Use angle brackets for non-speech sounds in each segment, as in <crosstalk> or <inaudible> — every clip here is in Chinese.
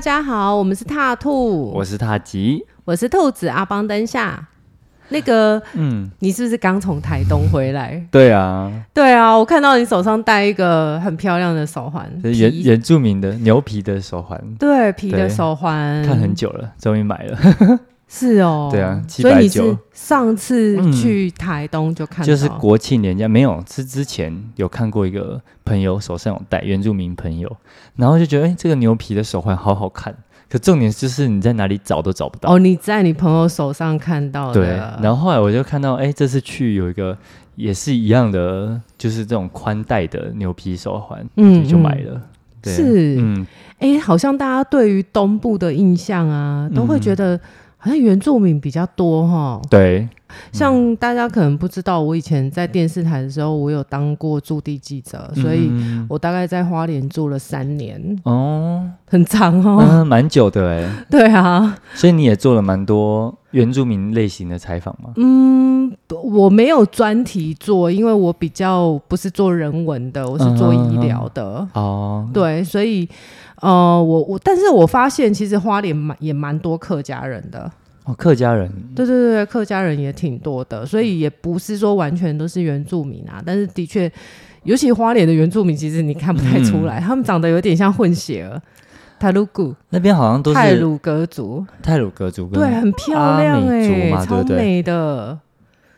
大家好，我们是踏兔，我是踏吉，我是兔子阿邦灯下。那个，嗯，你是不是刚从台东回来？对啊，对啊，我看到你手上戴一个很漂亮的手环，原原住民的牛皮的手环，对，皮的手环，看很久了，终于买了。是哦，对啊，所以你是上次去台东就看到，就是国庆年假没有，是之前有看过一个朋友手上有戴原住民朋友，然后就觉得哎，这个牛皮的手环好好看。可重点就是你在哪里找都找不到。哦，你在你朋友手上看到的。对，然后后来我就看到，哎，这次去有一个也是一样的，就是这种宽带的牛皮手环，嗯，就买了。对是，嗯，哎，好像大家对于东部的印象啊，都会觉得。好像原住民比较多哈，对，像大家可能不知道，我以前在电视台的时候，我有当过驻地记者，所以我大概在花莲住了三年。哦，很长哦，嗯，蛮久的哎，对啊，所以你也做了蛮多原住民类型的采访吗？嗯，我没有专题做，因为我比较不是做人文的，我是做医疗的。哦，对，所以。呃，我我，但是我发现其实花莲蛮也蛮多客家人的哦，客家人，对对对，客家人也挺多的，所以也不是说完全都是原住民啊，但是的确，尤其花莲的原住民，其实你看不太出来，嗯、他们长得有点像混血儿，泰鲁古那边好像都是泰鲁格族，泰鲁格族，对，很漂亮哎、欸，超美的。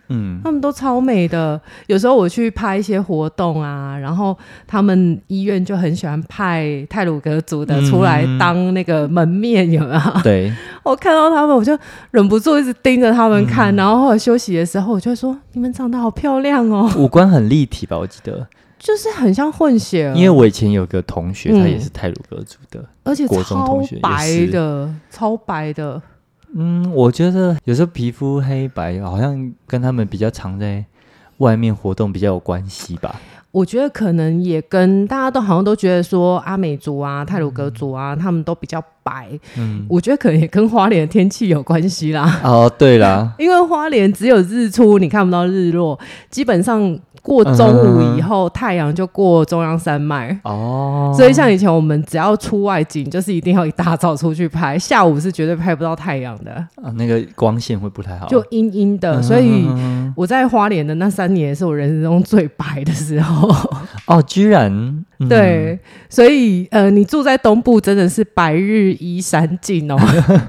嗯，他们都超美的。有时候我去拍一些活动啊，然后他们医院就很喜欢派泰鲁格族的出来当那个门面，有没有？对，<laughs> 我看到他们，我就忍不住一直盯着他们看。嗯、然后后来休息的时候，我就说：“你们长得好漂亮哦，五官很立体吧？我记得就是很像混血。因为我以前有个同学，他也是泰鲁格族的，嗯、而且超白的，超白的。”嗯，我觉得有时候皮肤黑白好像跟他们比较常在外面活动比较有关系吧。我觉得可能也跟大家都好像都觉得说阿美族啊、泰鲁阁族啊，嗯、他们都比较白。嗯，我觉得可能也跟花莲的天气有关系啦。哦，对啦，<laughs> 因为花莲只有日出，你看不到日落，基本上。过中午以后，嗯、太阳就过中央山脉。哦，所以像以前我们只要出外景，就是一定要一大早出去拍，下午是绝对拍不到太阳的。啊，那个光线会不太好，就阴阴的。嗯、所以我在花莲的那三年是我人生中最白的时候。哦，居然、嗯、对，所以呃，你住在东部真的是白日依山尽哦，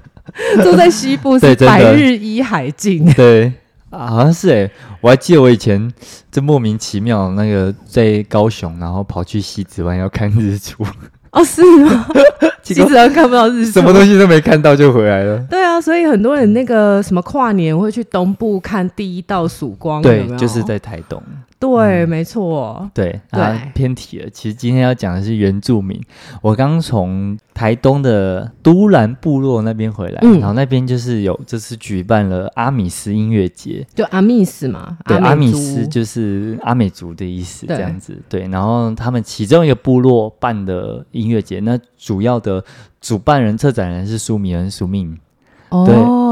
<laughs> 住在西部是白日依海尽，对。啊，好像是哎，我还记得我以前就莫名其妙那个在高雄，然后跑去西子湾要看日出。哦，是吗？<laughs> 西子湾看不到日出，什么东西都没看到就回来了。对啊，所以很多人那个什么跨年会去东部看第一道曙光，对，有有？就是在台东。对，没错。对啊，偏题了。其实今天要讲的是原住民。我刚从台东的都兰部落那边回来，然后那边就是有这次举办了阿米斯音乐节，就阿米斯嘛。对，阿米斯就是阿美族的意思，这样子。对，然后他们其中一个部落办的音乐节，那主要的主办人、策展人是苏米恩、苏命。哦，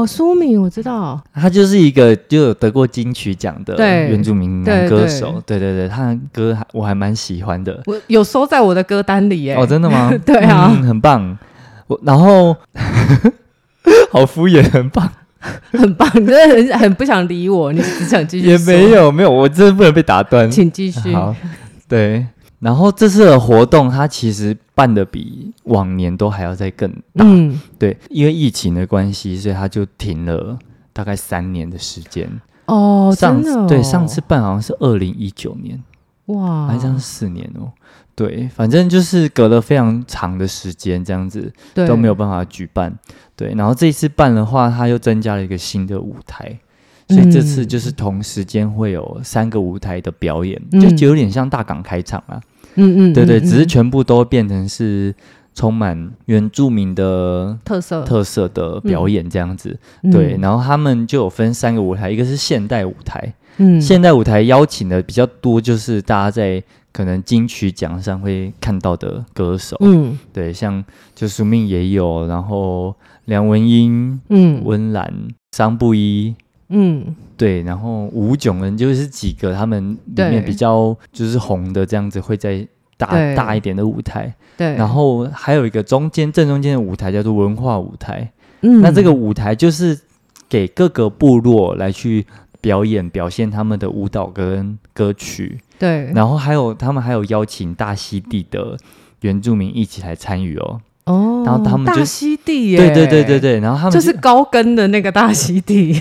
苏敏我知道，他就是一个就有得过金曲奖的原住民男歌手，对对对，他的歌我还蛮喜欢的，我有收在我的歌单里耶。哦，真的吗？<laughs> 对啊，很棒。我然后 <laughs> 好敷衍，很棒，很棒，你真的很很不想理我，你只想继续。也没有没有，我真的不能被打断，请继续。好，对。然后这次的活动，它其实办的比往年都还要再更大，嗯，对，因为疫情的关系，所以它就停了大概三年的时间。哦，上真的哦？对，上次办好像是二零一九年，哇，好像是四年哦。对，反正就是隔了非常长的时间，这样子对都没有办法举办。对，然后这一次办的话，它又增加了一个新的舞台。所以这次就是同时间会有三个舞台的表演，嗯、就就有点像大港开场啊。嗯嗯，对对，只是全部都变成是充满原住民的特色。特色的表演这样子。嗯、对，然后他们就有分三个舞台，一个是现代舞台，嗯，现代舞台邀请的比较多，就是大家在可能金曲奖上会看到的歌手，嗯，对，像就苏命也有，然后梁文音，嗯，温岚，桑布伊。嗯，对，然后吴炯恩就是几个他们里面比较就是红的这样子，会在大大一点的舞台。对，然后还有一个中间正中间的舞台叫做文化舞台。嗯，那这个舞台就是给各个部落来去表演表现他们的舞蹈跟歌曲。对，然后还有他们还有邀请大溪地的原住民一起来参与哦。哦，然后他们就大溪地耶，对对对对对，然后他们就，就是高跟的那个大溪地，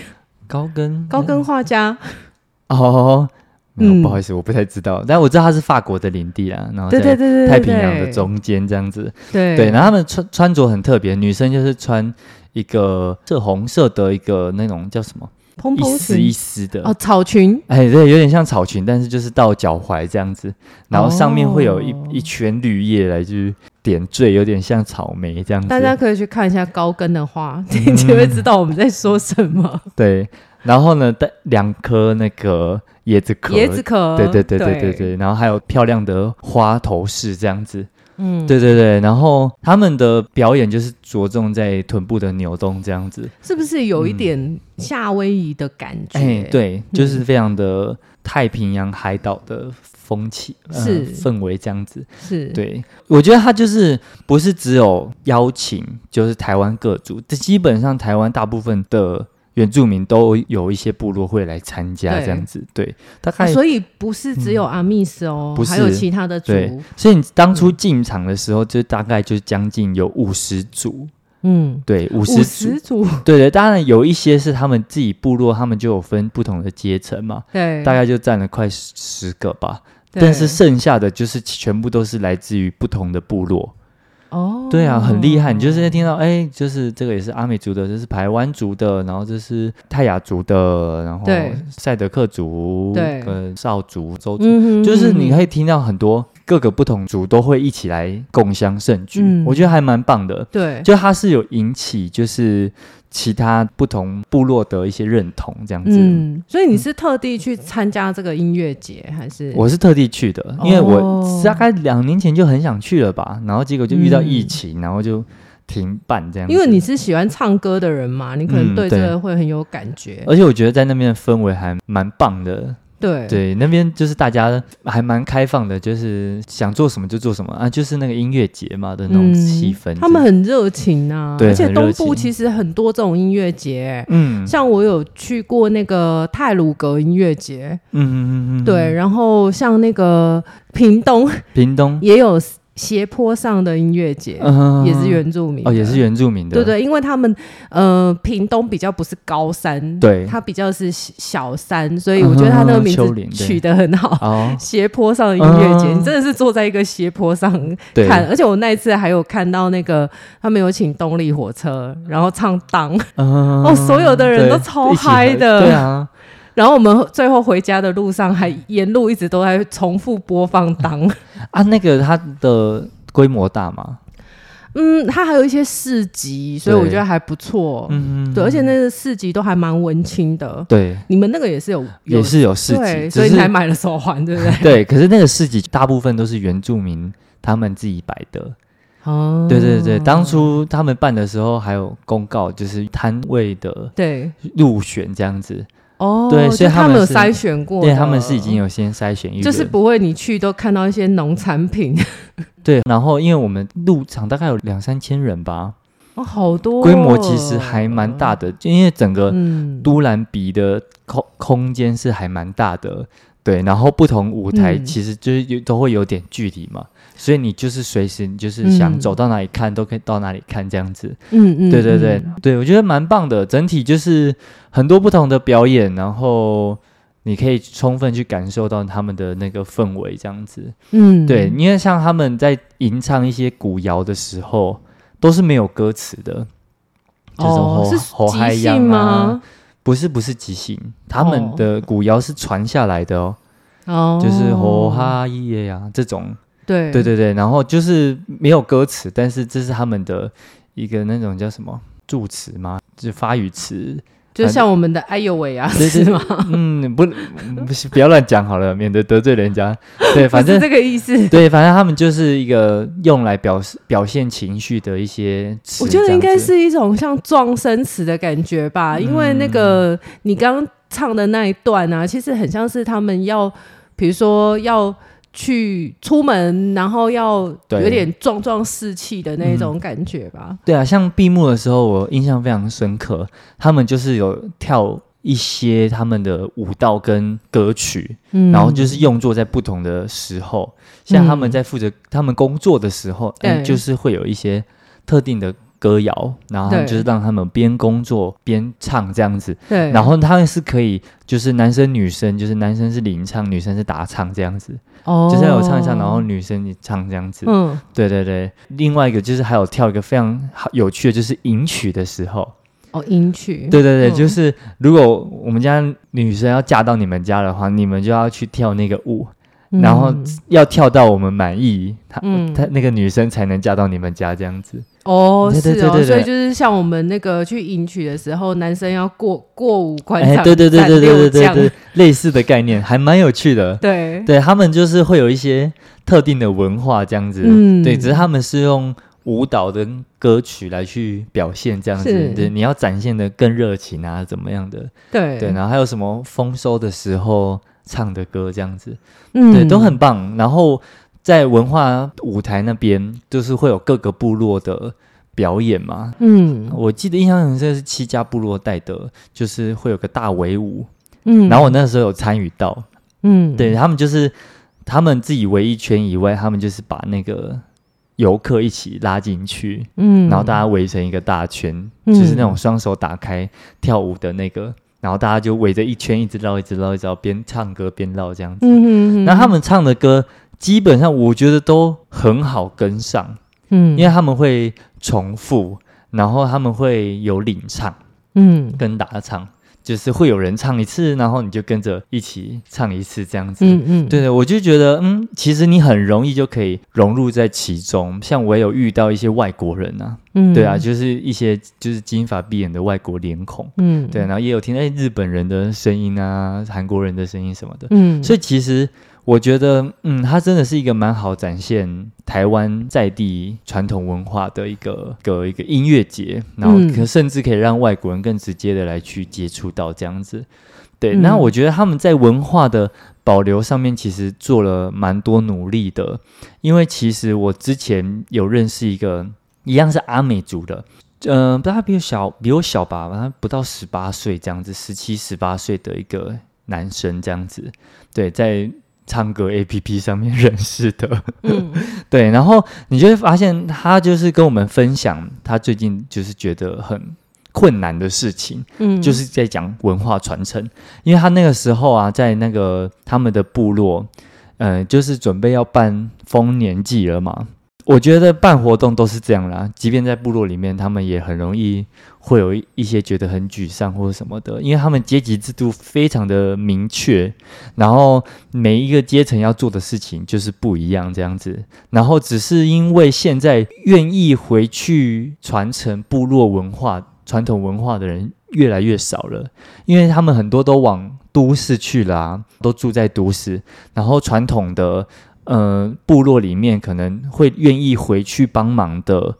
高跟高跟画家。<laughs> 哦，没有，不好意思，我不太知道，但我知道他是法国的领地啊，然后在太平洋的中间这样子，对。对，然后他们穿穿着很特别，女生就是穿一个这红色的一个那种叫什么？一丝一丝的。哦，草裙，哎，对，有点像草裙，但是就是到脚踝这样子，然后上面会有一一圈绿叶来就是点缀，有点像草莓这样子。大家可以去看一下高跟的花，你就会知道我们在说什么。<laughs> 对，然后呢，带两颗那个椰子壳，椰子壳，对对对对对对，然后还有漂亮的花头饰这样子。嗯，对对对，然后他们的表演就是着重在臀部的扭动这样子，是不是有一点夏威夷的感觉？哎、嗯欸，对，就是非常的太平洋海岛的风气，是、呃、氛围这样子。是，对，我觉得他就是不是只有邀请，就是台湾各族，这基本上台湾大部分的。原住民都有一些部落会来参加这样子，对，对大概、啊、所以不是只有阿密斯哦，不是。还有其他的族。所以你当初进场的时候，就大概就将近有五十组，嗯，对，五十组，对对，当然有一些是他们自己部落，他们就有分不同的阶层嘛，对，大概就占了快十个吧，但是剩下的就是全部都是来自于不同的部落。哦，对啊，很厉害。你就是听到，哎，就是这个也是阿美族的，这是排湾族的，然后这是泰雅族的，然后赛德克族，对，跟邵族、周族，就是你可以听到很多各个不同族都会一起来共襄盛举，我觉得还蛮棒的。对，就它是有引起，就是。其他不同部落的一些认同，这样子。嗯，所以你是特地去参加这个音乐节，还是？我是特地去的，因为我大概两年前就很想去了吧，然后结果就遇到疫情，然后就停办这样。因为你是喜欢唱歌的人嘛，你可能对这个会很有感觉。而且我觉得在那边的氛围还蛮棒的。对对，那边就是大家还蛮开放的，就是想做什么就做什么啊，就是那个音乐节嘛的那种气氛。他们很热情啊，对，而且东部其实很多这种音乐节，嗯，像我有去过那个泰鲁格音乐节，嗯嗯嗯嗯，对，然后像那个屏东，屏东也有。斜坡上的音乐节也是原住民哦，也是原住民的，对对，因为他们呃，屏东比较不是高山，对，它比较是小山，所以我觉得它那个名字取得很好。斜坡上的音乐节，你真的是坐在一个斜坡上看，而且我那一次还有看到那个他们有请动力火车，然后唱当，哦，所有的人都超嗨的，对啊。然后我们最后回家的路上，还沿路一直都在重复播放当 <laughs> 啊。那个它的规模大吗？嗯，它还有一些市集，所以我觉得还不错。嗯，对，而且那个市集都还蛮文青的。对，你们那个也是有，也是有市集，所以你才买了手环，对不对？<laughs> 对，可是那个市集大部分都是原住民他们自己摆的。哦，对对对，当初他们办的时候还有公告，就是摊位的对入选这样子。哦，对，所以他们有筛选过，对，他们是已经有先筛选一，就是不会你去都看到一些农产品。<laughs> 对，然后因为我们入场大概有两三千人吧，哦，好多，规模其实还蛮大的，就因为整个都兰比的空空间是还蛮大的，对，然后不同舞台其实就是有都会有点距离嘛。所以你就是随时，你就是想走到哪里看，嗯、都可以到哪里看这样子。嗯嗯，对对对对，我觉得蛮棒的。整体就是很多不同的表演，然后你可以充分去感受到他们的那个氛围这样子。嗯，对，因为像他们在吟唱一些古谣的时候，都是没有歌词的。哦，是即兴吗？不是，不是即兴，他们的古谣是传下来的哦。哦，就是吼哈耶呀这种。对对对对，然后就是没有歌词，但是这是他们的一个那种叫什么助词吗？就是发语词，就像我们的“哎呦喂”啊，是吗？嗯，不，不是，不要乱讲好了，免得得罪人家。<laughs> 对，反正这个意思。对，反正他们就是一个用来表示表现情绪的一些词。我觉得应该是一种像状声词的感觉吧，嗯、因为那个你刚刚唱的那一段啊，其实很像是他们要，比如说要。去出门，然后要有点壮壮士气的那种感觉吧。对，嗯、对啊，像闭幕的时候，我印象非常深刻，他们就是有跳一些他们的舞蹈跟歌曲，嗯、然后就是用作在不同的时候，像他们在负责他们工作的时候，嗯，就是会有一些特定的。歌谣，然后就是让他们边工作边唱这样子。对，然后他们是可以，就是男生女生，就是男生是领唱，女生是打唱这样子。哦，就是要有唱一唱，然后女生唱这样子。嗯，对对对。另外一个就是还有跳一个非常好有趣的，就是迎娶的时候。哦，迎娶。对对对，嗯、就是如果我们家女生要嫁到你们家的话，你们就要去跳那个舞。然后要跳到我们满意，她她那个女生才能嫁到你们家这样子。哦，是哦，所以就是像我们那个去迎娶的时候，男生要过过五关斩六将，类似的概念，还蛮有趣的。对，对他们就是会有一些特定的文化这样子。嗯，对，只是他们是用舞蹈跟歌曲来去表现这样子。对，你要展现的更热情啊，怎么样的？对对，然后还有什么丰收的时候。唱的歌这样子，嗯，对，都很棒。然后在文化舞台那边，就是会有各个部落的表演嘛。嗯，我记得印象很深是七家部落带的，就是会有个大围舞。嗯，然后我那时候有参与到。嗯，对他们就是他们自己围一圈以外，他们就是把那个游客一起拉进去。嗯，然后大家围成一个大圈，嗯，就是那种双手打开跳舞的那个。然后大家就围着一圈，一直绕，一直绕，一直绕，边唱歌边绕这样子。嗯哼哼。那他们唱的歌基本上我觉得都很好跟上，嗯，因为他们会重复，然后他们会有领唱，嗯，跟打唱。就是会有人唱一次，然后你就跟着一起唱一次，这样子。嗯嗯，对对，我就觉得，嗯，其实你很容易就可以融入在其中。像我也有遇到一些外国人啊，嗯，对啊，就是一些就是金发碧眼的外国脸孔，嗯，对，然后也有听到日本人的声音啊，韩国人的声音什么的，嗯，所以其实。我觉得，嗯，它真的是一个蛮好展现台湾在地传统文化的一个个一个音乐节，然后可甚至可以让外国人更直接的来去接触到这样子。对，那我觉得他们在文化的保留上面其实做了蛮多努力的，因为其实我之前有认识一个一样是阿美族的，嗯、呃，不，他比我小，比我小吧，他不到十八岁这样子，十七、十八岁的一个男生这样子，对，在。唱歌 APP 上面认识的，嗯，<laughs> 对，然后你就会发现他就是跟我们分享他最近就是觉得很困难的事情，嗯，就是在讲文化传承，因为他那个时候啊，在那个他们的部落，呃，就是准备要办丰年祭了嘛。我觉得办活动都是这样啦，即便在部落里面，他们也很容易会有一些觉得很沮丧或者什么的，因为他们阶级制度非常的明确，然后每一个阶层要做的事情就是不一样这样子，然后只是因为现在愿意回去传承部落文化、传统文化的人越来越少了，因为他们很多都往都市去了啊，都住在都市，然后传统的。呃，部落里面可能会愿意回去帮忙的，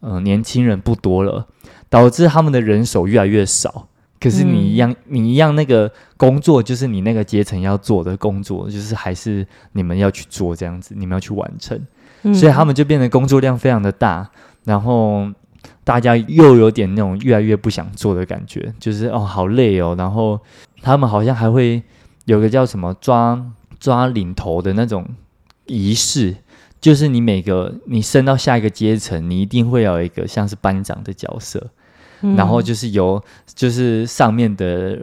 呃，年轻人不多了，导致他们的人手越来越少。可是你一样，嗯、你一样那个工作，就是你那个阶层要做的工作，就是还是你们要去做这样子，你们要去完成。嗯、所以他们就变得工作量非常的大，然后大家又有点那种越来越不想做的感觉，就是哦，好累哦。然后他们好像还会有个叫什么抓抓领头的那种。仪式就是你每个你升到下一个阶层，你一定会有一个像是班长的角色，嗯、然后就是由就是上面的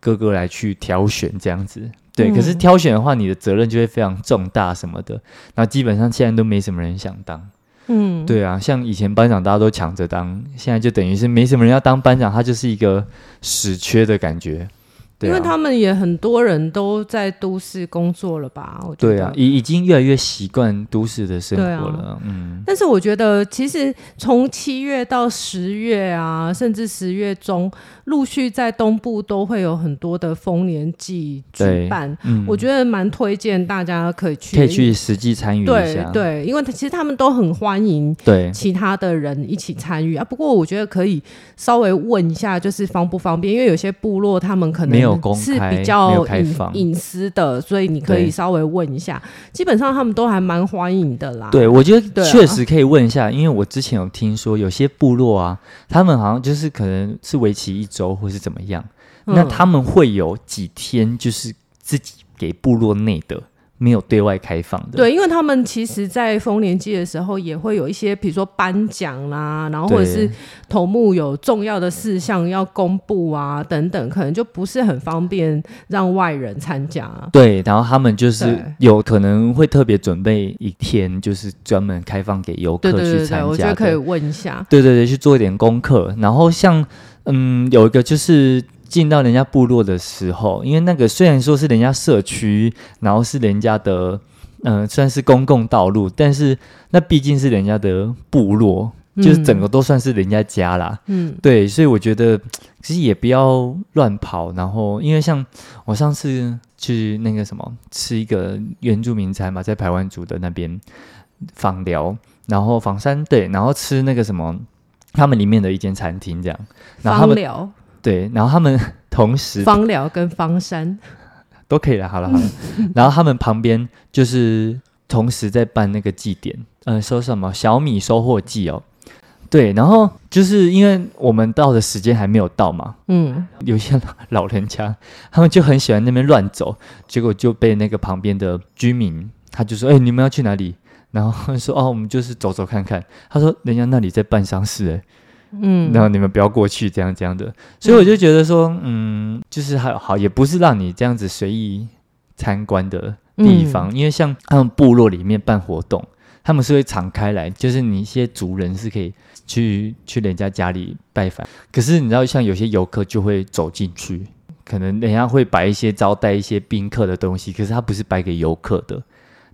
哥哥来去挑选这样子。对，嗯、可是挑选的话，你的责任就会非常重大什么的。那基本上现在都没什么人想当。嗯，对啊，像以前班长大家都抢着当，现在就等于是没什么人要当班长，他就是一个死缺的感觉。因为他们也很多人都在都市工作了吧？我觉得。对啊，已已经越来越习惯都市的生活了。啊、嗯，但是我觉得其实从七月到十月啊，甚至十月中，陆续在东部都会有很多的丰年祭举办。嗯，我觉得蛮推荐大家可以去，可以去实际参与一下。对对，因为其实他们都很欢迎对其他的人一起参与啊。不过我觉得可以稍微问一下，就是方不方便？因为有些部落他们可能。有公开，是比较隐隐私的，所以你可以稍微问一下。基本上他们都还蛮欢迎的啦。对，我觉得确实可以问一下，因为我之前有听说有些部落啊，他们好像就是可能是为期一周或是怎么样，嗯、那他们会有几天就是自己给部落内的。没有对外开放的，对，因为他们其实，在丰年祭的时候，也会有一些，比如说颁奖啦，然后或者是头目有重要的事项要公布啊，等等，可能就不是很方便让外人参加。对，然后他们就是有可能会特别准备一天，就是专门开放给游客去参加。对对对，我觉得可以问一下。对对对，去做一点功课。然后像，嗯，有一个就是。进到人家部落的时候，因为那个虽然说是人家社区，然后是人家的，嗯、呃，算是公共道路，但是那毕竟是人家的部落，就是整个都算是人家家啦。嗯，对，所以我觉得其实也不要乱跑。然后，因为像我上次去那个什么吃一个原住民餐嘛，在排湾族的那边访寮，然后访山对，然后吃那个什么他们里面的一间餐厅这样，然后他们。对，然后他们 <laughs> 同时方寮跟方山都可以了，好了好了。<laughs> 然后他们旁边就是同时在办那个祭典，嗯，说什么小米收获季哦。对，然后就是因为我们到的时间还没有到嘛，嗯，有些老人家他们就很喜欢那边乱走，结果就被那个旁边的居民他就说：“哎，你们要去哪里？”然后说：“哦，我们就是走走看看。”他说：“人家那里在办丧事。”哎。嗯，然后你们不要过去，这样这样的，所以我就觉得说，嗯，就是还好，也不是让你这样子随意参观的地方，嗯、因为像他们部落里面办活动，他们是会敞开来，就是你一些族人是可以去去人家家里拜访，可是你知道，像有些游客就会走进去，可能人家会摆一些招待一些宾客的东西，可是他不是摆给游客的，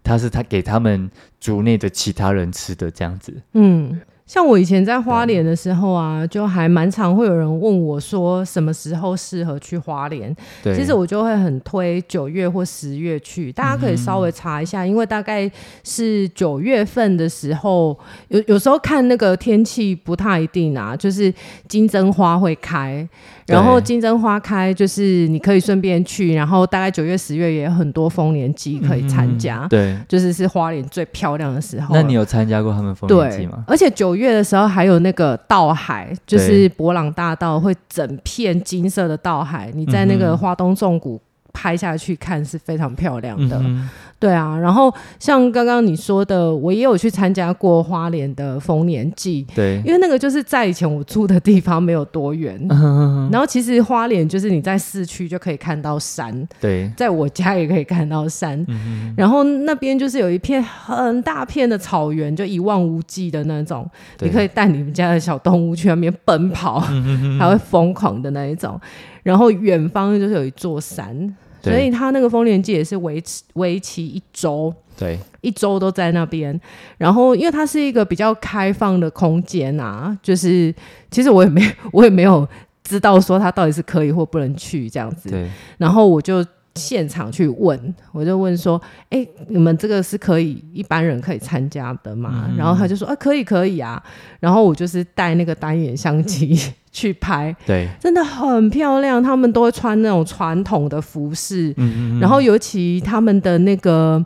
他是他给他们族内的其他人吃的这样子，嗯。像我以前在花莲的时候啊，就还蛮常会有人问我说什么时候适合去花莲。对，其实我就会很推九月或十月去，大家可以稍微查一下，嗯、因为大概是九月份的时候，有有时候看那个天气不太一定啊，就是金针花会开。然后金针花开，就是你可以顺便去，然后大概九月、十月也有很多丰年祭可以参加。嗯、对，就是是花莲最漂亮的时候。那你有参加过他们丰年祭吗？而且九月的时候还有那个稻海，就是博朗大道会整片金色的稻海，你在那个花东纵谷拍下去看是非常漂亮的。嗯对啊，然后像刚刚你说的，我也有去参加过花莲的丰年祭。对，因为那个就是在以前我住的地方没有多远，<laughs> 嗯、哼。哼然后其实花莲就是你在市区就可以看到山，对，在我家也可以看到山，嗯、然后那边就是有一片很大片的草原，就一望无际的那种，你可以带你们家的小动物去那边奔跑，嗯、哼哼。还会疯狂的那一种，然后远方就是有一座山。所以他那个丰年祭也是维持为期一周，对，一周都在那边。然后，因为它是一个比较开放的空间啊，就是其实我也没 <laughs> 我也没有知道说他到底是可以或不能去这样子。对。然后我就现场去问，我就问说：“哎、欸，你们这个是可以一般人可以参加的吗？”嗯、然后他就说：“啊，可以，可以啊。”然后我就是带那个单眼相机。<laughs> 去拍，对，真的很漂亮。他们都会穿那种传统的服饰，嗯嗯嗯，然后尤其他们的那个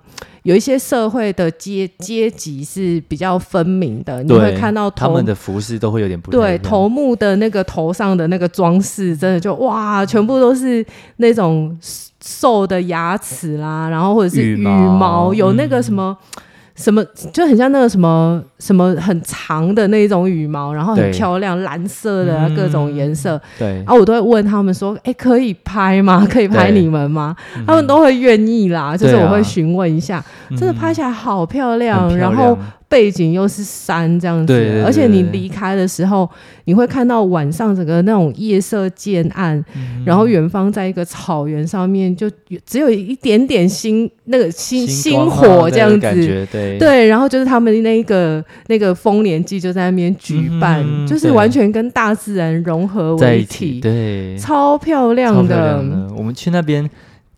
有一些社会的阶阶级是比较分明的，你会看到他们的服饰都会有点不同。对，头目的那个头上的那个装饰，真的就哇，全部都是那种兽的牙齿啦，然后或者是羽毛，羽毛有那个什么。嗯什么就很像那个什么什么很长的那种羽毛，然后很漂亮，对蓝色的、啊、各种颜色。嗯、对，然后我都会问他们说：“哎、欸，可以拍吗？<laughs> 可以拍你们吗？”他们都会愿意啦，嗯、就是我会询问一下，啊、真的拍起来好漂亮，嗯、然后。背景又是山这样子，而且你离开的时候，你会看到晚上整个那种夜色渐暗，嗯、然后远方在一个草原上面，就只有一点点星那个星星火这样子，对，对，然后就是他们那个那个丰年祭就在那边举办，嗯、就是完全跟大自然融合为一体，对，超漂亮的。我们去那边。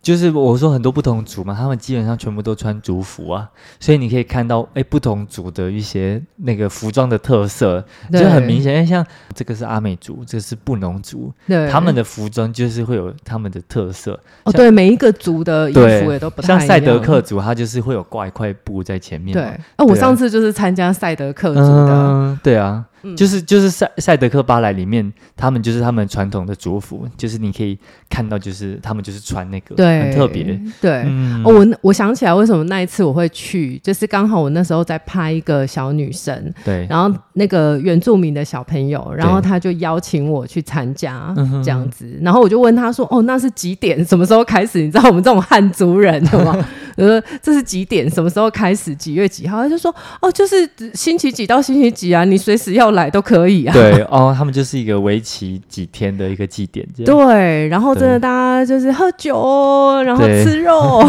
就是我说很多不同族嘛，他们基本上全部都穿族服啊，所以你可以看到哎，不同族的一些那个服装的特色，就很明显。像这个是阿美族，这个是布农族，他们的服装就是会有他们的特色。哦，对，每一个族的衣服也都不太。像赛德克族，他就是会有挂一块布在前面。对，啊，我上次就是参加赛德克族的。嗯，对啊。就是就是赛赛德克巴莱里面，他们就是他们传统的族服，就是你可以看到，就是他们就是穿那个，对，很特别。对，嗯、哦，我我想起来为什么那一次我会去，就是刚好我那时候在拍一个小女生，对，然后那个原住民的小朋友，然后他就邀请我去参加这样子，然后我就问他说：“哦，那是几点？什么时候开始？你知道我们这种汉族人的吗？”我说：“这是几点？什么时候开始？几月几号？”他就说：“哦，就是星期几到星期几啊，你随时要。”来都可以啊。对哦，他们就是一个为期几天的一个祭典，对，然后真的大家就是喝酒，然后吃肉。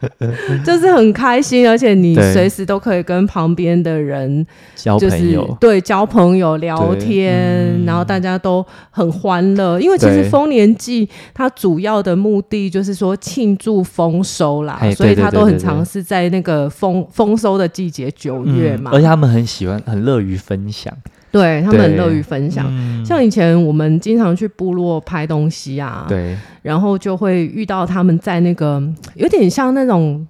<laughs> 就是很开心，而且你随时都可以跟旁边的人交朋友，对，交朋友聊天，嗯、然后大家都很欢乐。因为其实丰年祭它主要的目的就是说庆祝丰收啦，所以它都很尝试在那个丰丰收的季节九月嘛、嗯。而且他们很喜欢，很乐于分享。对，他们很乐于分享，嗯、像以前我们经常去部落拍东西啊，对，然后就会遇到他们在那个有点像那种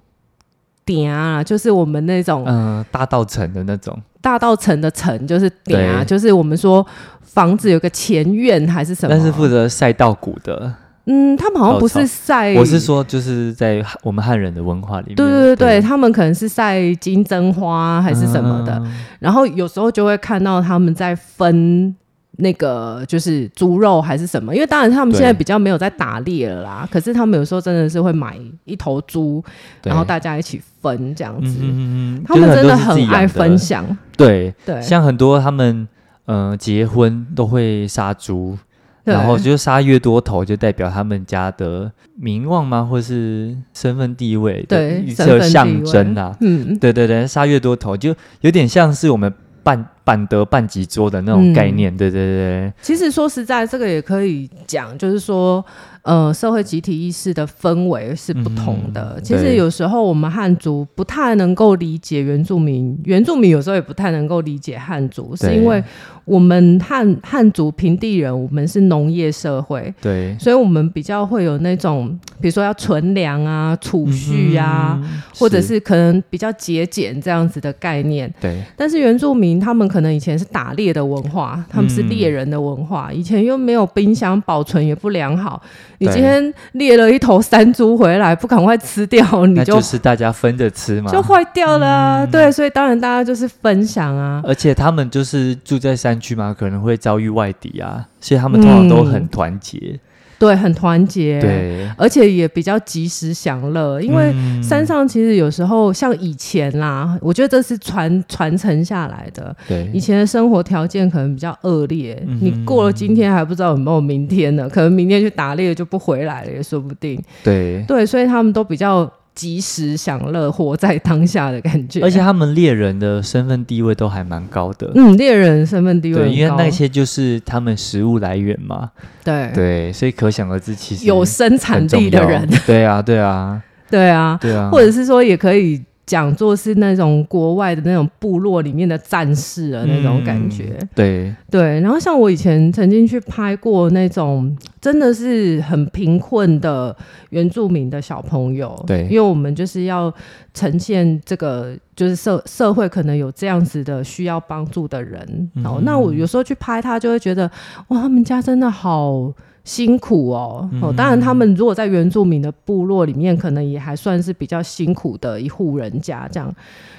点啊，就是我们那种嗯大道城的那种。大道城的城就是点啊，就是我们说房子有个前院还是什么，但是负责晒稻谷的。嗯，他们好像不是晒，我是说，就是在我们汉人的文化里面，对对对，对。他们可能是晒金针花还是什么的，嗯、然后有时候就会看到他们在分那个就是猪肉还是什么，因为当然他们现在比较没有在打猎了啦，可是他们有时候真的是会买一头猪，然后大家一起分这样子，嗯、他们真的很爱分享，对。对，像很多他们嗯、呃、结婚都会杀猪。然后就杀越多头，就代表他们家的名望吗？或是身份地位的一个象征啊？嗯，对对对，杀越多头，就有点像是我们办办得半几桌的那种概念。嗯、对对对。其实说实在，这个也可以讲，就是说。呃，社会集体意识的氛围是不同的。嗯、其实有时候我们汉族不太能够理解原住民，原住民有时候也不太能够理解汉族，是因为我们汉汉族平地人，我们是农业社会，对，所以我们比较会有那种，比如说要存粮啊、储蓄啊，嗯、或者是可能比较节俭这样子的概念。对，但是原住民他们可能以前是打猎的文化，他们是猎人的文化，嗯、以前又没有冰箱，保存也不良好。你今天猎了一头山猪回来，不赶快吃掉，你就，就是大家分着吃嘛，就坏掉了啊。嗯、对，所以当然大家就是分享啊。而且他们就是住在山区嘛，可能会遭遇外敌啊，所以他们通常都很团结。嗯对，很团结，对，而且也比较及时享乐。因为山上其实有时候像以前啦，我觉得这是传传承下来的。对，以前的生活条件可能比较恶劣，嗯、你过了今天还不知道有没有明天呢，可能明天去打猎就不回来了，也说不定。对，对，所以他们都比较。及时享乐，活在当下的感觉。而且他们猎人的身份地位都还蛮高的。嗯，猎人身份地位对，因为那些就是他们食物来源嘛。对对，所以可想而知，其实有生产力的人。对啊，对啊，对啊，对啊，或者是说也可以。讲座是那种国外的那种部落里面的战士的那种感觉，嗯、对对。然后像我以前曾经去拍过那种真的是很贫困的原住民的小朋友，对，因为我们就是要呈现这个就是社社会可能有这样子的需要帮助的人，然后、嗯、那我有时候去拍他就会觉得哇，他们家真的好。辛苦哦，哦，当然他们如果在原住民的部落里面，可能也还算是比较辛苦的一户人家这样。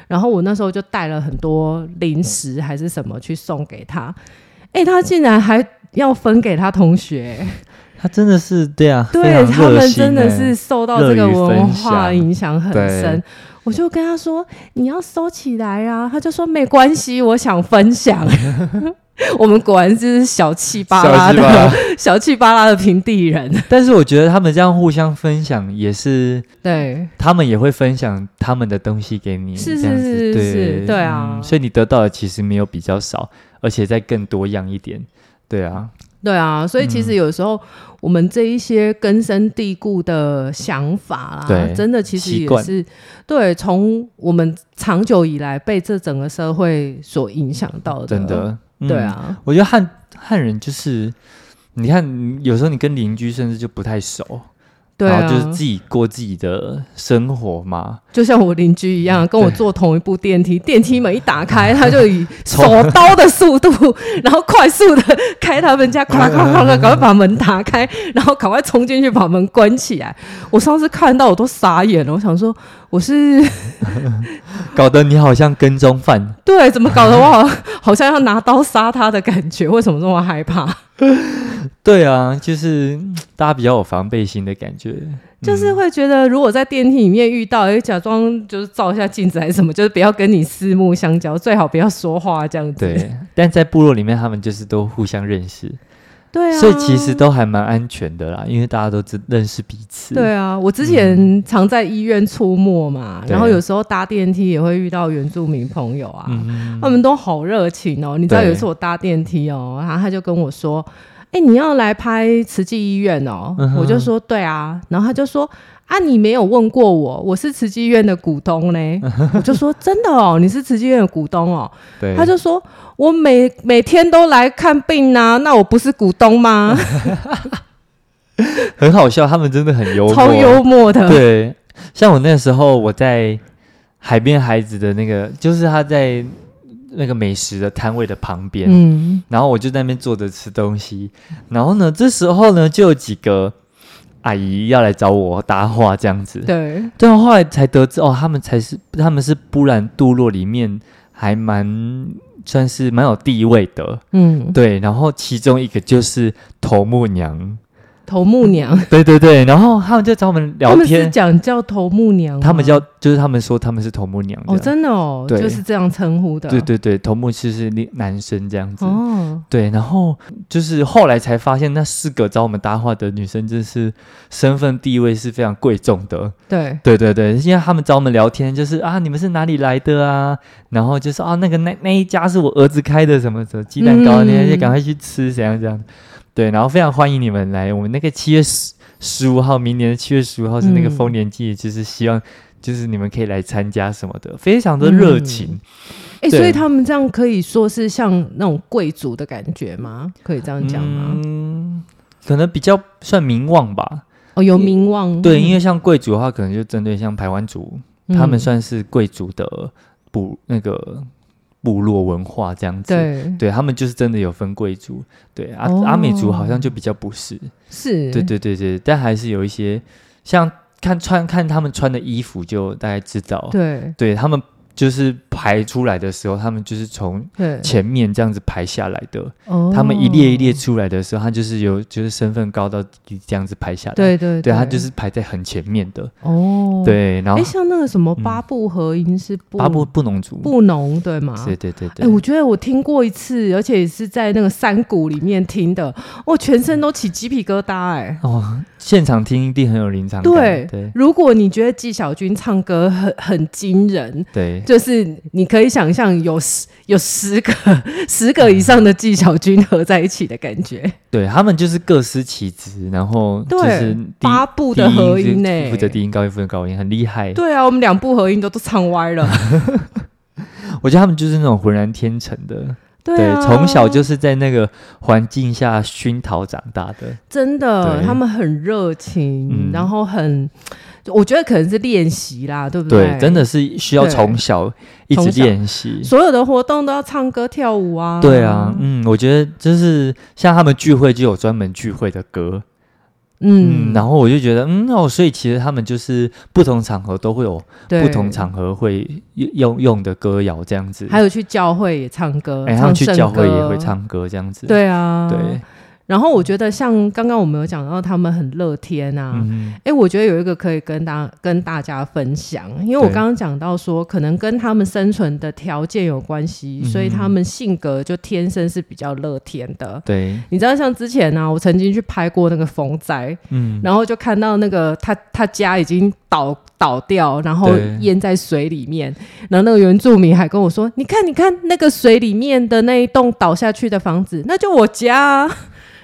然后我那时候就带了很多零食还是什么去送给他，哎，他竟然还要分给他同学，他真的是对啊，对他们真的是受到这个文化影响很深。我就跟他说：“你要收起来啊！”他就说：“没关系，我想分享。<laughs> ” <laughs> 我们果然是小气巴拉的小气巴拉。<laughs> 的平地人，但是我觉得他们这样互相分享也是对，他们也会分享他们的东西给你，是是是是，对。是，对啊、嗯，所以你得到的其实没有比较少，而且再更多样一点，对啊，对啊，所以其实有时候我们这一些根深蒂固的想法啦，对，真的其实也是对，从我们长久以来被这整个社会所影响到的，真的，嗯、对啊，我觉得汉汉人就是，你看有时候你跟邻居甚至就不太熟。对啊，然后就是自己过自己的生活嘛，就像我邻居一样，跟我坐同一部电梯，电梯门一打开，<laughs> 他就以手刀的速度，<laughs> 然后快速的开他们家，咔咔咔咔，赶快把门打开，<laughs> 然后赶快冲进去把门关起来。我上次看到我都傻眼了，我想说我是搞得你好像跟踪犯，对，怎么搞得我好好像要拿刀杀他的感觉？为什么这么害怕？<laughs> 对啊，就是大家比较有防备心的感觉，就是会觉得如果在电梯里面遇到，哎，假装就是照一下镜子还是什么，就是不要跟你四目相交，最好不要说话这样子。对，但在部落里面，他们就是都互相认识，对啊，所以其实都还蛮安全的啦，因为大家都知认识彼此。对啊，我之前常在医院出没嘛，嗯、然后有时候搭电梯也会遇到原住民朋友啊，嗯、他们都好热情哦。你知道有一次我搭电梯哦，然后他就跟我说。哎、欸，你要来拍慈济医院哦？嗯、我就说对啊，然后他就说啊，你没有问过我，我是慈济医院的股东呢。嗯、我就说真的哦，你是慈济医院的股东哦？对，他就说我每每天都来看病啊，那我不是股东吗？<laughs> 很好笑，他们真的很幽默，超幽默的。对，像我那时候我在海边孩子的那个，就是他在。那个美食的摊位的旁边，嗯，然后我就在那边坐着吃东西，然后呢，这时候呢，就有几个阿姨要来找我搭话，这样子，对，对，后来才得知哦，他们才是他们是布兰部落里面还蛮算是蛮有地位的，嗯，对，然后其中一个就是头目娘。头目娘，<laughs> 对对对，然后他们就找我们聊天，讲叫头目娘，他们叫就是他们说他们是头目娘，哦，真的哦，对，就是这样称呼的，对对对，头目其实是男生这样子，哦，对，然后就是后来才发现那四个找我们搭话的女生，就是身份地位是非常贵重的，对。对对对，因为他们找我们聊天，就是啊，你们是哪里来的啊？然后就是啊，那个那那一家是我儿子开的，什么什么鸡蛋糕，你还赶快去吃，怎样这样。对，然后非常欢迎你们来。我们那个七月十十五号，明年的七月十五号是那个丰年祭，嗯、就是希望就是你们可以来参加什么的，非常的热情。哎、嗯，所以他们这样可以说是像那种贵族的感觉吗？可以这样讲吗？嗯，可能比较算名望吧。哦，有名望。对，因为像贵族的话，可能就针对像台湾族，嗯、他们算是贵族的不那个。部落文化这样子，对，对他们就是真的有分贵族，对阿、哦、阿美族好像就比较不是，是。对对对对，但还是有一些像看穿看他们穿的衣服就大概知道，对，对他们。就是排出来的时候，他们就是从前面这样子排下来的。哦，他们一列一列出来的时候，他就是有就是身份高到这样子排下来。对对对，他就是排在很前面的。哦，对，然后哎，像那个什么八部合音是八部布农族，布农对吗？对对对对。哎，我觉得我听过一次，而且是在那个山谷里面听的，我全身都起鸡皮疙瘩哎。哦，现场听一定很有临场感。对对，如果你觉得纪晓君唱歌很很惊人，对。就是你可以想象有十有十个十个以上的技巧军合在一起的感觉，对他们就是各司其职，然后就是八部的合音呢，负责低音高音，负责高音，很厉害。对啊，我们两部合音都都唱歪了。<laughs> 我觉得他们就是那种浑然天成的，<laughs> 对，啊、从小就是在那个环境下熏陶长大的，真的，他们很热情，嗯、然后很。我觉得可能是练习啦，对不对？对，真的是需要从小一直练习，所有的活动都要唱歌跳舞啊。对啊，嗯，我觉得就是像他们聚会就有专门聚会的歌，嗯，嗯，然后我就觉得，嗯，哦，所以其实他们就是不同场合都会有不同场合会用用的歌谣这样子，还有去教会也唱歌，哎，他们去教会也会唱歌这样子，对啊，对。然后我觉得，像刚刚我们有讲到，他们很乐天啊。哎、我觉得有一个可以跟大跟大家分享，因为我刚刚讲到说，可能跟他们生存的条件有关系，嗯、所以他们性格就天生是比较乐天的。对，你知道，像之前呢、啊，我曾经去拍过那个风灾，嗯，然后就看到那个他他家已经倒倒掉，然后淹在水里面，然后那个原住民还跟我说：“你看，你看那个水里面的那一栋倒下去的房子，那就我家。”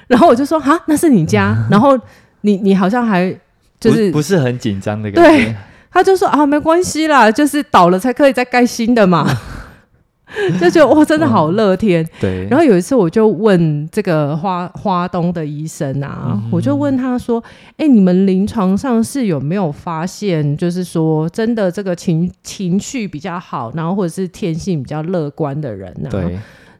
然后我就说哈，那是你家，<laughs> 然后你你好像还就是不，不是很紧张的感觉。对，他就说啊，没关系啦，就是倒了才可以再盖新的嘛。<laughs> 就觉得哇，真的好乐天。嗯。对。然后有一次，我就问这个花花东的医生啊，嗯、我就问他说：“哎、欸，你们临床上是有没有发现，就是说真的这个情情绪比较好，然后或者是天性比较乐观的人呢？”对。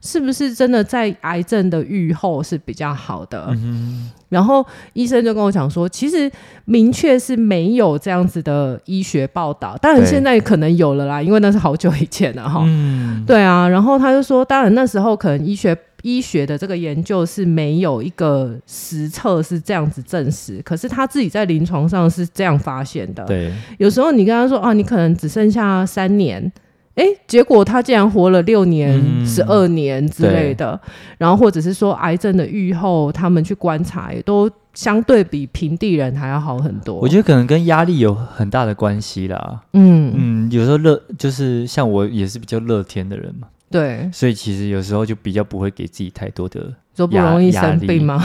是不是真的在癌症的预后是比较好的？嗯、然后医生就跟我讲说，其实明确是没有这样子的医学报道，当然现在可能有了啦，因为那是好久以前了哈。嗯，对啊。然后他就说，当然那时候可能医学医学的这个研究是没有一个实测是这样子证实，可是他自己在临床上是这样发现的。对，有时候你跟他说啊，你可能只剩下三年。哎，结果他竟然活了六年、十二、嗯、年之类的，然后或者是说癌症的愈后，他们去观察也都相对比平地人还要好很多。我觉得可能跟压力有很大的关系啦。嗯。嗯，有时候乐就是像我也是比较乐天的人嘛，对，所以其实有时候就比较不会给自己太多的都不容易生病吗？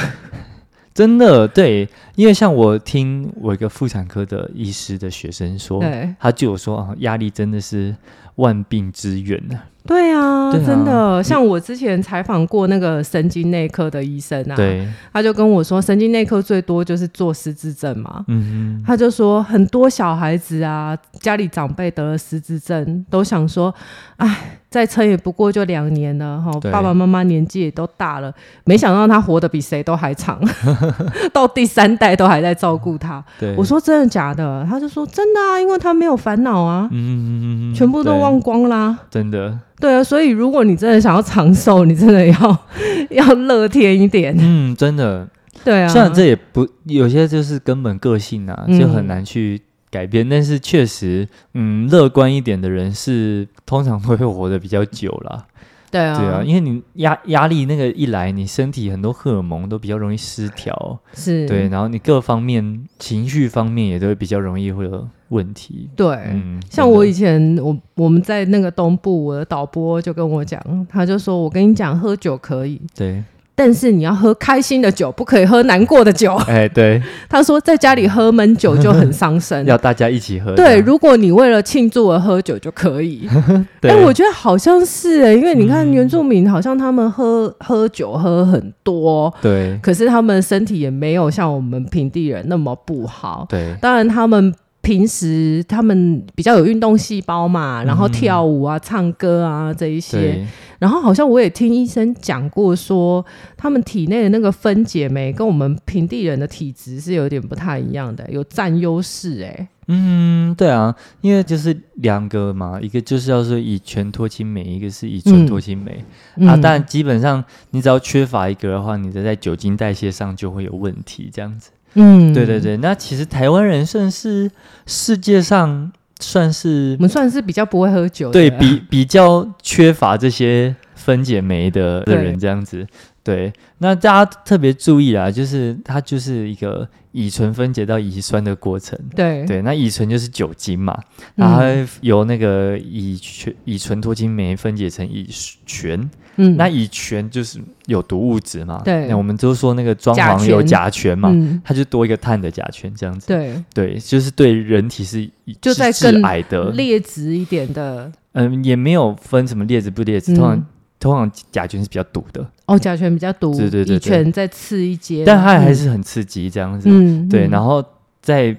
真的对，因为像我听我一个妇产科的医师的学生说，他就有说啊，压力真的是。万病之源呢？对啊，对啊，真的，像我之前采访过那个神经内科的医生啊，对，他就跟我说，神经内科最多就是做失智症嘛，嗯哼，他就说很多小孩子啊，家里长辈得了失智症，都想说，哎。再撑也不过就两年了哈，爸爸妈妈年纪也都大了，没想到他活得比谁都还长，<laughs> 到第三代都还在照顾他。我说真的假的？他就说真的啊，因为他没有烦恼啊，嗯，全部都忘光啦。真的。对啊，所以如果你真的想要长寿，你真的要 <laughs> 要乐天一点。嗯，真的。对啊，虽然这也不有些就是根本个性啊，就很难去。改变，但是确实，嗯，乐观一点的人是通常都会活得比较久啦。对啊，对啊，因为你压压力那个一来，你身体很多荷尔蒙都比较容易失调，是对，然后你各方面情绪方面也都会比较容易会有问题。对，嗯，像我以前我我们在那个东部，我的导播就跟我讲，他就说我跟你讲，喝酒可以，对。但是你要喝开心的酒，不可以喝难过的酒。<laughs> 哎，对，<laughs> 他说在家里喝闷酒就很伤身，要大家一起喝。对，如果你为了庆祝而喝酒就可以。<laughs> 哎，我觉得好像是哎，因为你看原住民好像他们喝喝酒喝很多，对，可是他们身体也没有像我们平地人那么不好。对，当然他们。平时他们比较有运动细胞嘛，然后跳舞啊、嗯、唱歌啊这一些，然后好像我也听医生讲过说，他们体内的那个分解酶跟我们平地人的体质是有点不太一样的，有占优势哎。嗯，对啊，因为就是两个嘛，一个就是要说乙醛脱氢酶，一个是乙醇脱氢酶、嗯、啊。但基本上你只要缺乏一个的话，你的在酒精代谢上就会有问题，这样子。嗯，对对对，那其实台湾人算是世界上算是我们算是比较不会喝酒的，对比比较缺乏这些分解酶的的人这样子。对，那大家特别注意啊，就是它就是一个乙醇分解到乙酸的过程。对对，那乙醇就是酒精嘛，然后由那个乙醛乙醇脱氢酶分解成乙醛。嗯，那乙醛就是有毒物质嘛。对，那我们都说那个装潢有甲醛嘛，嗯、它就多一个碳的甲醛这样子。对对，就是对人体是就在致癌的劣质一点的。嗯，也没有分什么劣质不劣质，通常。通常甲醛是比较毒的哦，甲醛比较毒，对对对，乙醛再次一阶，但它还是很刺激这样子，嗯，对，然后再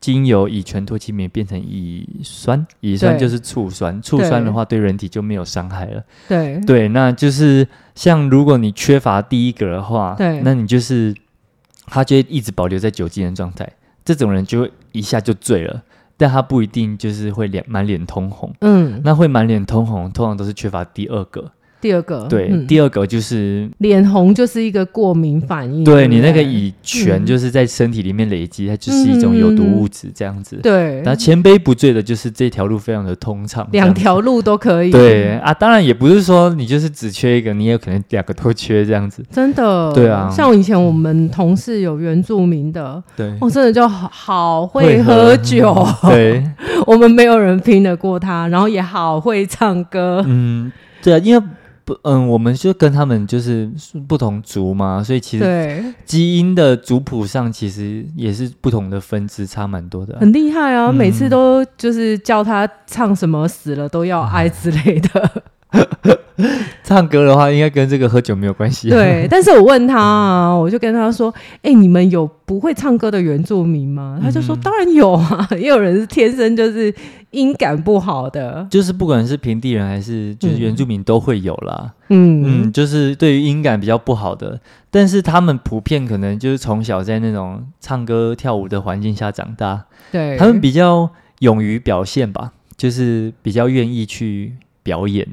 经由乙醛脱氢酶变成乙酸，乙酸就是醋酸，醋酸的话对。人体就没有伤害了，对。对，那就是像如果你缺乏第一个的话，对，那你就是他就会一直保留在酒精的状态，这种人就会一下就醉了。但他不一定就是会脸满脸通红，嗯，那会满脸通红，通常都是缺乏第二个。第二个，对，嗯、第二个就是脸红，就是一个过敏反应。对，对你那个乙醛就是在身体里面累积，嗯、它就是一种有毒物质，这样子。对，那千杯不醉的，就是这条路非常的通畅，两条路都可以。对啊，当然也不是说你就是只缺一个，你也有可能两个都缺这样子。真的，对啊，像以前我们同事有原住民的，对，我、哦、真的就好，好会喝。酒，<laughs> 对，<laughs> 我们没有人拼得过他，然后也好会唱歌，嗯，对啊，因为。不，嗯，我们就跟他们就是不同族嘛，所以其实基因的族谱上其实也是不同的分支，差蛮多的。很厉害啊！嗯、每次都就是叫他唱什么死了都要爱之类的。<laughs> 唱歌的话，应该跟这个喝酒没有关系。对，<laughs> 但是我问他啊，我就跟他说：“哎、欸，你们有不会唱歌的原住民吗？”他就说：“当然有啊，<laughs> 也有人是天生就是音感不好的，就是不管是平地人还是就是原住民都会有啦。嗯嗯，就是对于音感比较不好的，但是他们普遍可能就是从小在那种唱歌跳舞的环境下长大，对，他们比较勇于表现吧，就是比较愿意去表演。”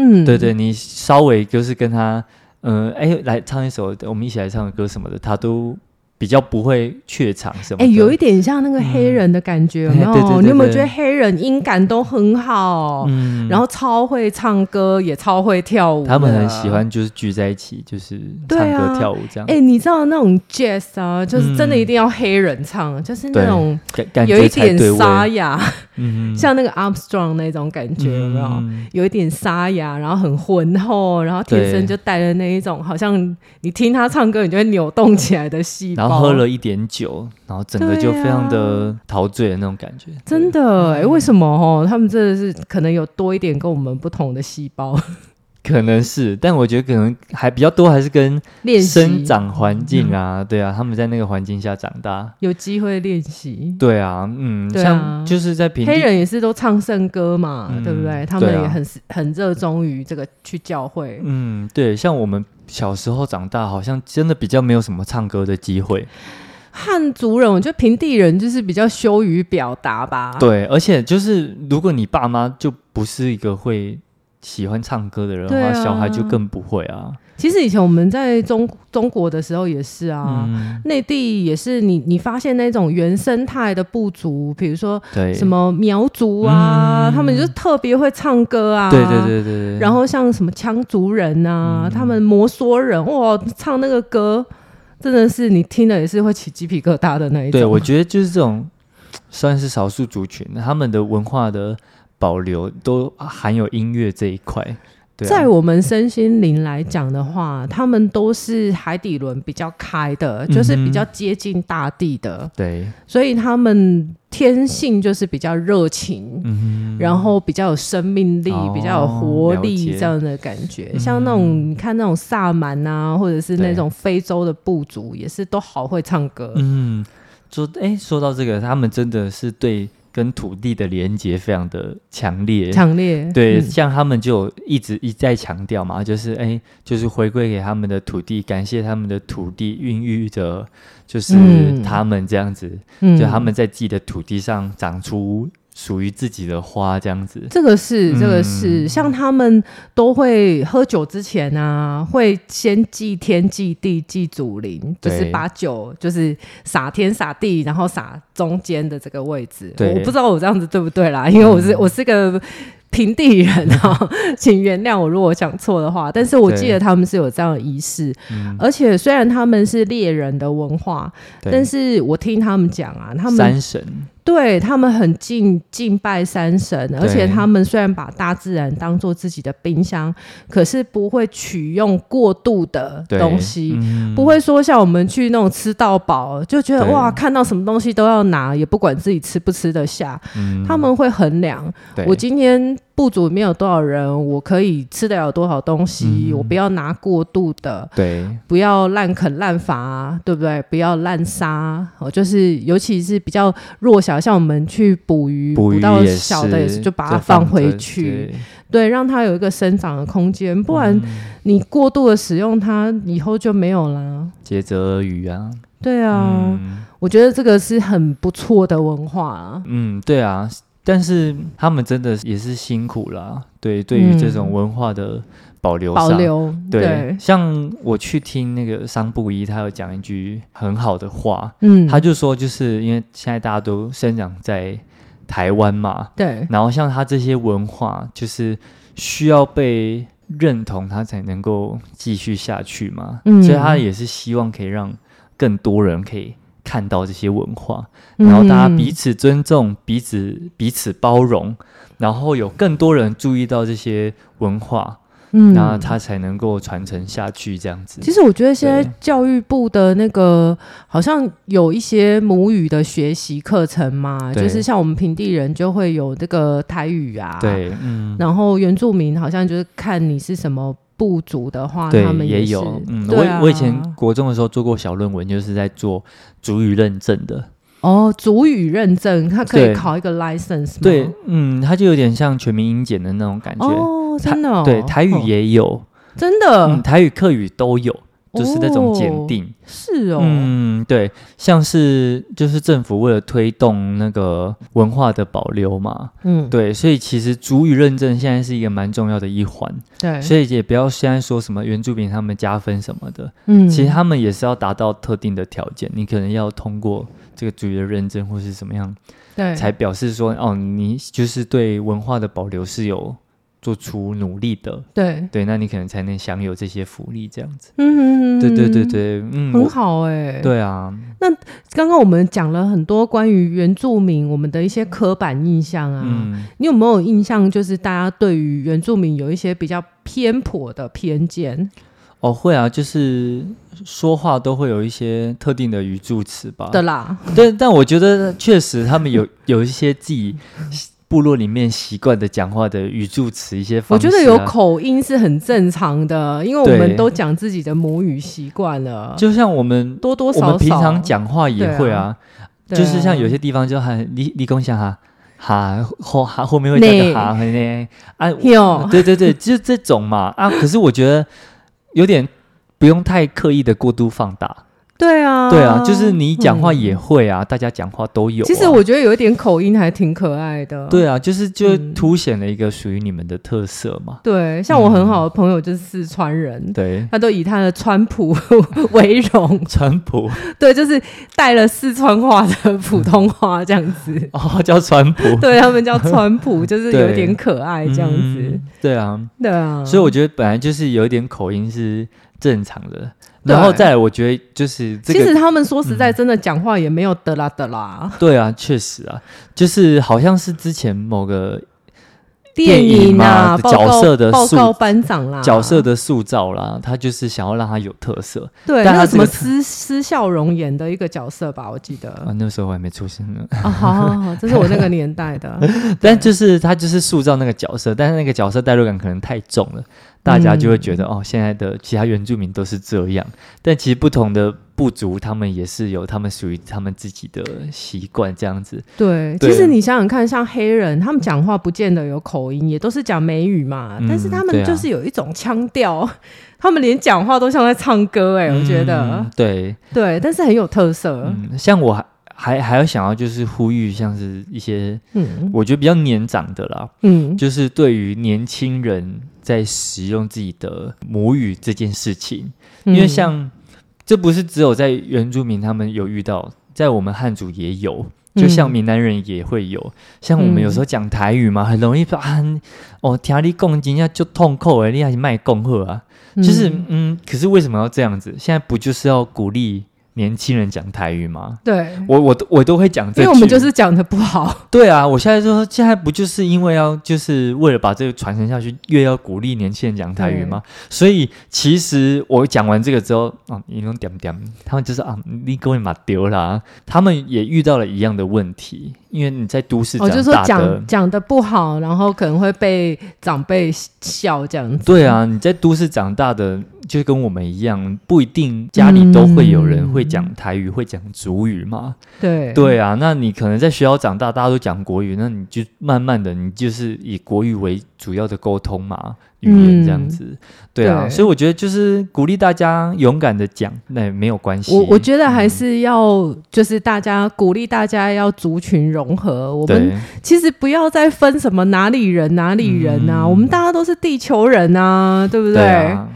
嗯，对对，你稍微就是跟他，嗯、呃，哎，来唱一首我们一起来唱的歌什么的，他都。比较不会怯场什么？哎、欸，有一点像那个黑人的感觉，有没有？你有没有觉得黑人音感都很好？嗯，然后超会唱歌，也超会跳舞。他们很喜欢就是聚在一起，就是唱歌、啊、跳舞这样。哎、欸，你知道那种 jazz 啊，就是真的一定要黑人唱，嗯、就是那种有一点沙哑，嗯，像那个 Armstrong 那种感觉，有没有？嗯、有一点沙哑，然后很浑厚，然后天生就带着那一种，好像你听他唱歌，你就会扭动起来的细胞。喝了一点酒，然后整个就非常的陶醉的那种感觉。真的，哎，为什么哦？他们真的是可能有多一点跟我们不同的细胞，可能是，但我觉得可能还比较多，还是跟生长环境啊，对啊，他们在那个环境下长大，有机会练习。对啊，嗯，像就是在平地黑人也是都唱圣歌嘛，对不对？他们也很很热衷于这个去教会。嗯，对，像我们。小时候长大，好像真的比较没有什么唱歌的机会。汉族人，我觉得平地人就是比较羞于表达吧。对，而且就是如果你爸妈就不是一个会喜欢唱歌的人的话，啊、小孩就更不会啊。其实以前我们在中中国的时候也是啊，嗯、内地也是你你发现那种原生态的部族，比如说什么苗族啊，嗯、他们就特别会唱歌啊，对对对对对。然后像什么羌族人啊，嗯、他们摩梭人哇，唱那个歌真的是你听了也是会起鸡皮疙瘩的那一种。对，我觉得就是这种算是少数族群，他们的文化的保留都含有音乐这一块。在我们身心灵来讲的话，他们都是海底轮比较开的，就是比较接近大地的。对，所以他们天性就是比较热情，嗯，然后比较有生命力，比较有活力这样的感觉。像那种你看那种萨满啊，或者是那种非洲的部族，也是都好会唱歌。嗯，说哎，说到这个，他们真的是对。跟土地的连接非常的强烈，强烈。对，嗯、像他们就一直一再强调嘛，就是哎，就是回归给他们的土地，感谢他们的土地孕育着，就是他们这样子，嗯、就他们在自己的土地上长出。属于自己的花这样子，这个是这个是，嗯、像他们都会喝酒之前啊，会先祭天、祭地、祭祖灵，就是把酒就是洒天洒地，然后洒中间的这个位置。对。我不知道我这样子对不对啦，因为我是、嗯、我是个平地人啊，请原谅我如果讲错的话。但是我记得他们是有这样的仪式，对而且虽然他们是猎人的文化，但是我听他们讲啊，他们山神。对，他们很敬敬拜山神，而且他们虽然把大自然当做自己的冰箱，可是不会取用过度的东西，嗯、不会说像我们去那种吃到饱就觉得哇，看到什么东西都要拿，也不管自己吃不吃得下。嗯、他们会衡量，我今天部族里面有多少人，我可以吃得了多少东西，嗯、我不要拿过度的，对，不要滥垦滥伐，对不对？不要滥杀，哦，就是尤其是比较弱小。像我们去捕鱼，捕到小的也是就把它放回去，对，对，让它有一个生长的空间。不然你过度的使用它，以后就没有啦。竭泽而渔啊，对啊，嗯、我觉得这个是很不错的文化啊。嗯，对啊，但是他们真的也是辛苦啦。对，对于这种文化的。嗯保留，保留，对，对，像我去听那个桑布伊，他有讲一句很好的话，嗯，他就说，就是因为现在大家都生长在台湾嘛，对，然后像他这些文化，就是需要被认同，他才能够继续下去嘛，嗯，所以他也是希望可以让更多人可以看到这些文化，然后大家彼此尊重，彼此彼此包容，然后有更多人注意到这些文化。嗯，那他才能够传承下去这样子。其实我觉得现在教育部的那个好像有一些母语的学习课程嘛，就是像我们平地人就会有这个台语啊，对，嗯，然后原住民好像就是看你是什么部族的话，对，他们也，也有。嗯，啊、我我以前国中的时候做过小论文，就是在做主语认证的。哦，主语认证，它可以考一个 license 吗？对，嗯，它就有点像全民英检的那种感觉。哦，真的、哦。对，台语也有，哦、真的、嗯，台语、客语都有，就是那种检定。哦是哦。嗯，对，像是就是政府为了推动那个文化的保留嘛，嗯，对，所以其实主语认证现在是一个蛮重要的一环。对，所以也不要现在说什么原住民他们加分什么的，嗯，其实他们也是要达到特定的条件，你可能要通过。这个主语的认证或是怎么样，对，才表示说哦，你就是对文化的保留是有做出努力的，对对，那你可能才能享有这些福利，这样子。嗯哼哼，对对对对，嗯，很好哎、欸。对啊，那刚刚我们讲了很多关于原住民我们的一些刻板印象啊，嗯、你有没有印象？就是大家对于原住民有一些比较偏颇的偏见？哦，会啊，就是说话都会有一些特定的语助词吧。对啦，对，但我觉得确实他们有有一些自己部落里面习惯的讲话的语助词，一些方式啊。我觉得有口音是很正常的，因为我们都讲自己的母语习惯了。就像我们多多少少，我们平常讲话也会啊，啊就是像有些地方就很你你共享哈哈后哈后面会加个哈呢啊，<laughs> 对对对，就是这种嘛啊，可是我觉得。有点不用太刻意的过度放大。对啊，对啊，就是你讲话也会啊，嗯、大家讲话都有、啊。其实我觉得有一点口音还挺可爱的。对啊，就是就凸显了一个属于你们的特色嘛。嗯、对，像我很好的朋友就是四川人，嗯、对，他都以他的川普 <laughs> 为荣。川普，对，就是带了四川话的普通话这样子。<laughs> 哦，叫川普，对他们叫川普，<laughs> 就是有一点可爱这样子。对啊，对啊，所以我觉得本来就是有一点口音是正常的。然后再来，我觉得就是这个，其实他们说实在，真的讲话也没有的啦的啦。对啊，确实啊，就是好像是之前某个电影啊角色的报告班长啦，角色的塑造啦，他就是想要让他有特色。对，但他什么施施笑容演的一个角色吧，我记得。啊，那时候我还没出生呢。啊，好好好，这是我那个年代的。<laughs> 但就是他就是塑造那个角色，但是那个角色代入感可能太重了。大家就会觉得、嗯、哦，现在的其他原住民都是这样，但其实不同的部族，他们也是有他们属于他们自己的习惯，这样子。对，对其实你想想看，像黑人，他们讲话不见得有口音，也都是讲美语嘛，嗯、但是他们就是有一种腔调，啊、<laughs> 他们连讲话都像在唱歌、欸，哎、嗯，我觉得。对对，但是很有特色。嗯、像我还。还还要想要就是呼吁，像是一些，嗯，我觉得比较年长的啦，嗯，就是对于年轻人在使用自己的母语这件事情，嗯、因为像这不是只有在原住民他们有遇到，在我们汉族也有，就像闽南人也会有，嗯、像我们有时候讲台语嘛，很容易说啊，哦，听你讲真的就痛苦哎，你还是卖共和啊，就是嗯，嗯，可是为什么要这样子？现在不就是要鼓励？年轻人讲台语吗？对，我我都我都会讲因为我们就是讲的不好。对啊，我现在说，现在不就是因为要就是为了把这个传承下去，越要鼓励年轻人讲台语吗？所以其实我讲完这个之后，啊，你能点点，他们就是啊，你给我马丢啦，他们也遇到了一样的问题。因为你在都市长大的，哦，就是说讲讲的不好，然后可能会被长辈笑这样子。对啊，你在都市长大的，就跟我们一样，不一定家里都会有人会讲台语，嗯、会讲族语嘛。对对啊，那你可能在学校长大，大家都讲国语，那你就慢慢的，你就是以国语为主要的沟通嘛。语言这样子，嗯、对啊，对，所以我觉得就是鼓励大家勇敢的讲，那也没有关系。我我觉得还是要就是大家鼓励大家要族群融合，我们其实不要再分什么哪里人哪里人啊，嗯、我们大家都是地球人啊，对不对？对啊。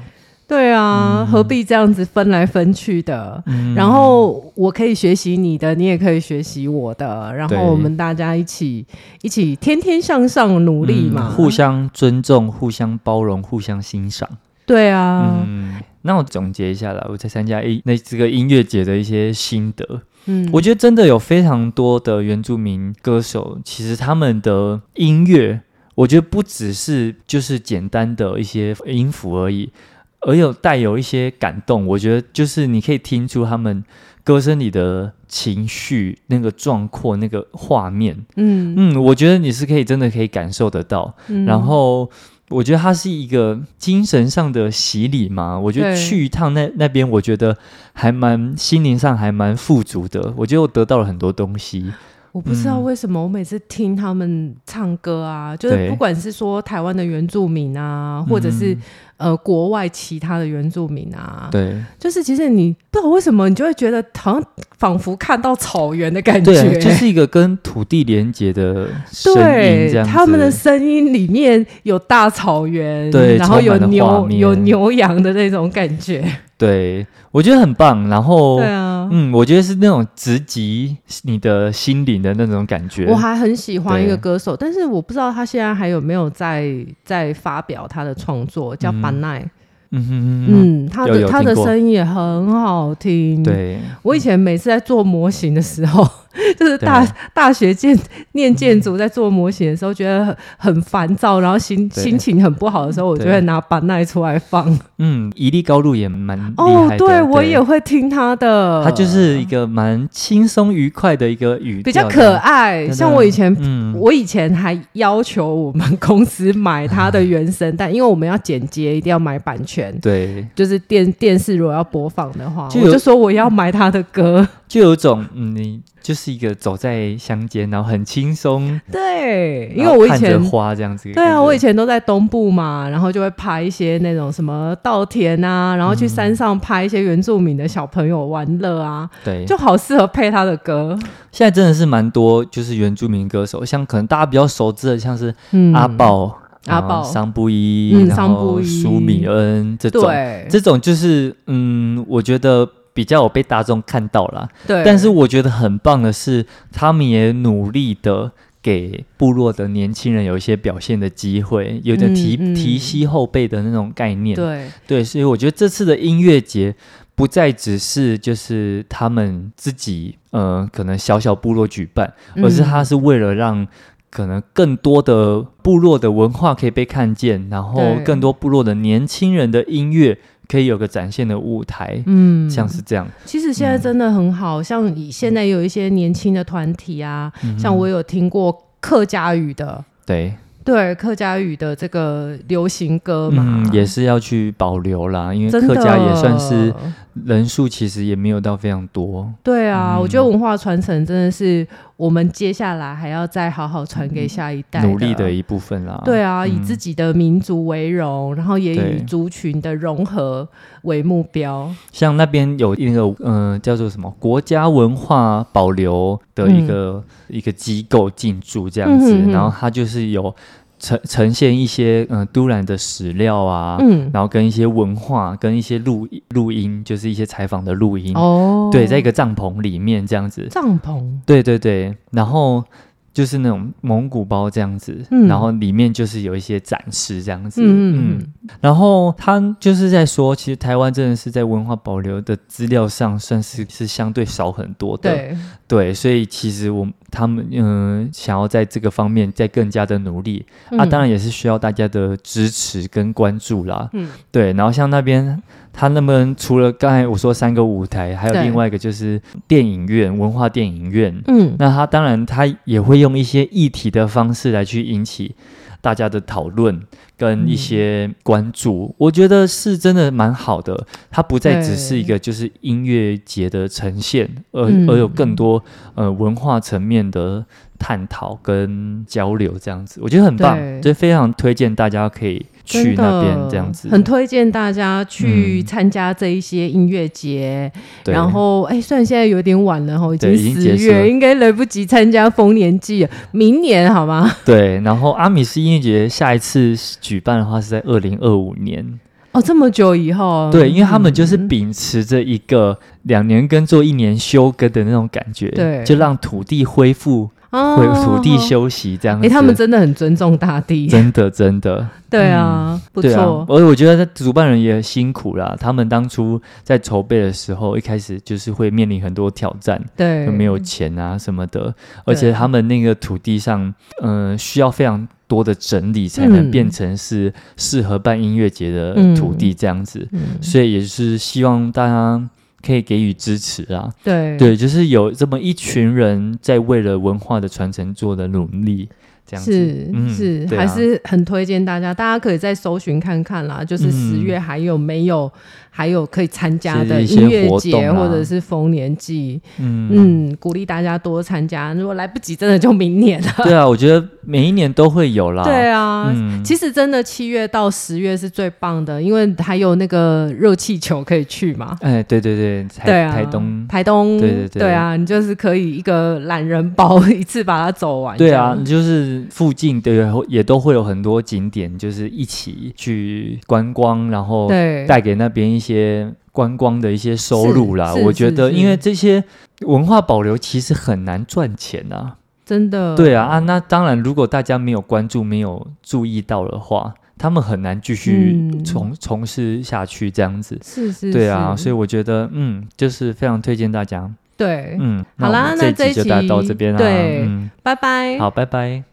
对啊，嗯、何必这样子分来分去的？嗯、然后我可以学习你的，你也可以学习我的，然后我们大家一起一起天天向上努力嘛，嗯、互相尊重、互相包容、互相欣赏。对啊，嗯，那我总结一下啦，我在参加一那这个音乐节的一些心得。嗯，我觉得真的有非常多的原住民歌手，其实他们的音乐。我觉得不只是就是简单的一些音符而已，而有带有一些感动。我觉得就是你可以听出他们歌声里的情绪、那个壮阔、那个画面。嗯嗯，我觉得你是可以真的可以感受得到。嗯、然后我觉得它是一个精神上的洗礼嘛。我觉得去一趟那那边，我觉得还蛮心灵上还蛮富足的。我觉得我得到了很多东西。我不知道为什么，我每次听他们唱歌啊，嗯、就是不管是说台湾的原住民啊，或者是。呃，国外其他的原住民啊，对，就是其实你不知道为什么，你就会觉得好像仿佛看到草原的感觉，对，就是一个跟土地连接的声音，这样，他们的声音里面有大草原，对，然后有牛有牛羊的那种感觉。对，我觉得很棒。然后，对啊，嗯，我觉得是那种直击你的心灵的那种感觉。我还很喜欢一个歌手，但是我不知道他现在还有没有在在发表他的创作，叫班奈。嗯哼嗯，他的他的声音也很好听。对，我以前每次在做模型的时候。<laughs> 就是大大学建念建筑，在做模型的时候，觉得很很烦躁，然后心心情很不好的时候，我就会拿板奈出来放。嗯，一粒高露也蛮哦，对我也会听他的。他就是一个蛮轻松愉快的一个语，比较可爱。像我以前，我以前还要求我们公司买他的原声带，<laughs> 因为我们要剪接，一定要买版权。对，就是电电视如果要播放的话，我就说我要买他的歌，就有种嗯你。就是一个走在乡间，然后很轻松。<laughs> 对，因为我以前花这样子。对啊，我以前都在东部嘛，然后就会拍一些那种什么稻田啊，然后去山上拍一些原住民的小朋友玩乐啊。对，就好适合配他的歌。现在真的是蛮多，就是原住民歌手，像可能大家比较熟知的，像是阿爆、阿宝、桑布伊、然后苏米恩这种，这种就是嗯，我觉得。比较有被大众看到啦，对。但是我觉得很棒的是，他们也努力的给部落的年轻人有一些表现的机会，有点提、嗯嗯、提携后辈的那种概念。对对，所以我觉得这次的音乐节不再只是就是他们自己呃可能小小部落举办，而是他是为了让可能更多的部落的文化可以被看见，然后更多部落的年轻人的音乐。可以有个展现的舞台，嗯，像是这样。其实现在真的很好，嗯、像现在有一些年轻的团体啊，嗯、像我有听过客家语的，对。对客家语的这个流行歌嘛，嗯，也是要去保留啦，因为客家也算是人数其实也没有到非常多。对啊，嗯、我觉得文化传承真的是我们接下来还要再好好传给下一代努力的一部分啦。对啊，以自己的民族为荣，嗯、然后也以族群的融合为目标。像那边有一个嗯、呃，叫做什么国家文化保留的一个、嗯、一个机构进驻这样子，然后它就是有。呈呈现一些嗯都兰的史料啊，嗯，然后跟一些文化，跟一些录录音，就是一些采访的录音。哦，对，在一个帐篷里面这样子，帐篷，对对对，然后。就是那种蒙古包这样子，嗯、然后里面就是有一些展示这样子，嗯，嗯，然后他就是在说，其实台湾真的是在文化保留的资料上算是是相对少很多的，对，对，所以其实我他们嗯、呃、想要在这个方面再更加的努力，嗯、啊，当然也是需要大家的支持跟关注啦，嗯，对，然后像那边。他那边除了刚才我说三个舞台，还有另外一个就是电影院，文化电影院。嗯，那他当然他也会用一些议题的方式来去引起大家的讨论跟一些关注，嗯、我觉得是真的蛮好的。它不再只是一个就是音乐节的呈现，而而有更多呃文化层面的。探讨跟交流这样子，我觉得很棒，对就非常推荐大家可以去那边这样子。很推荐大家去参加这一些音乐节。嗯、然后，哎，虽然现在有点晚了哈，已经十月，应该来不及参加丰年祭了，明年好吗？<laughs> 对。然后，阿米斯音乐节下一次举办的话是在二零二五年。哦，这么久以后。对，因为他们就是秉持着一个两年耕作一年休耕的那种感觉，对，就让土地恢复。回土地休息这样子，哎，他们真的很尊重大地，真 <laughs> 的真的，<laughs> 对啊，不错。而我觉得主办人也辛苦啦，他们当初在筹备的时候，一开始就是会面临很多挑战，对，没有钱啊什么的，而且他们那个土地上，嗯，需要非常多的整理，才能变成是适合办音乐节的土地这样子。嗯嗯、所以也是希望大家可以给予支持啊。对对，就是有这么一群人在为了文化的传承做的努力。这样子是、嗯、是，啊、还是很推荐大家，大家可以再搜寻看看啦。就是十月还有没有？还有可以参加的音乐节或者是丰年祭，嗯嗯，鼓励大家多参加。如果来不及，真的就明年了。<laughs> 对啊，我觉得每一年都会有啦。对啊，嗯、其实真的七月到十月是最棒的，因为还有那个热气球可以去嘛。哎，对对对，对啊，台东，台东，对对对，对啊，你就是可以一个懒人包 <laughs> 一次把它走完。对啊，你就是附近的也都会有很多景点，就是一起去观光，然后带给那边一。些观光的一些收入啦，我觉得，因为这些文化保留其实很难赚钱啊，真的。对啊啊，那当然，如果大家没有关注、没有注意到的话，他们很难继续从、嗯、从事下去这样子。是是，对啊，所以我觉得，嗯，就是非常推荐大家。对，嗯，好啦，那这一集就到这边啦，对，嗯，拜拜，好，拜拜。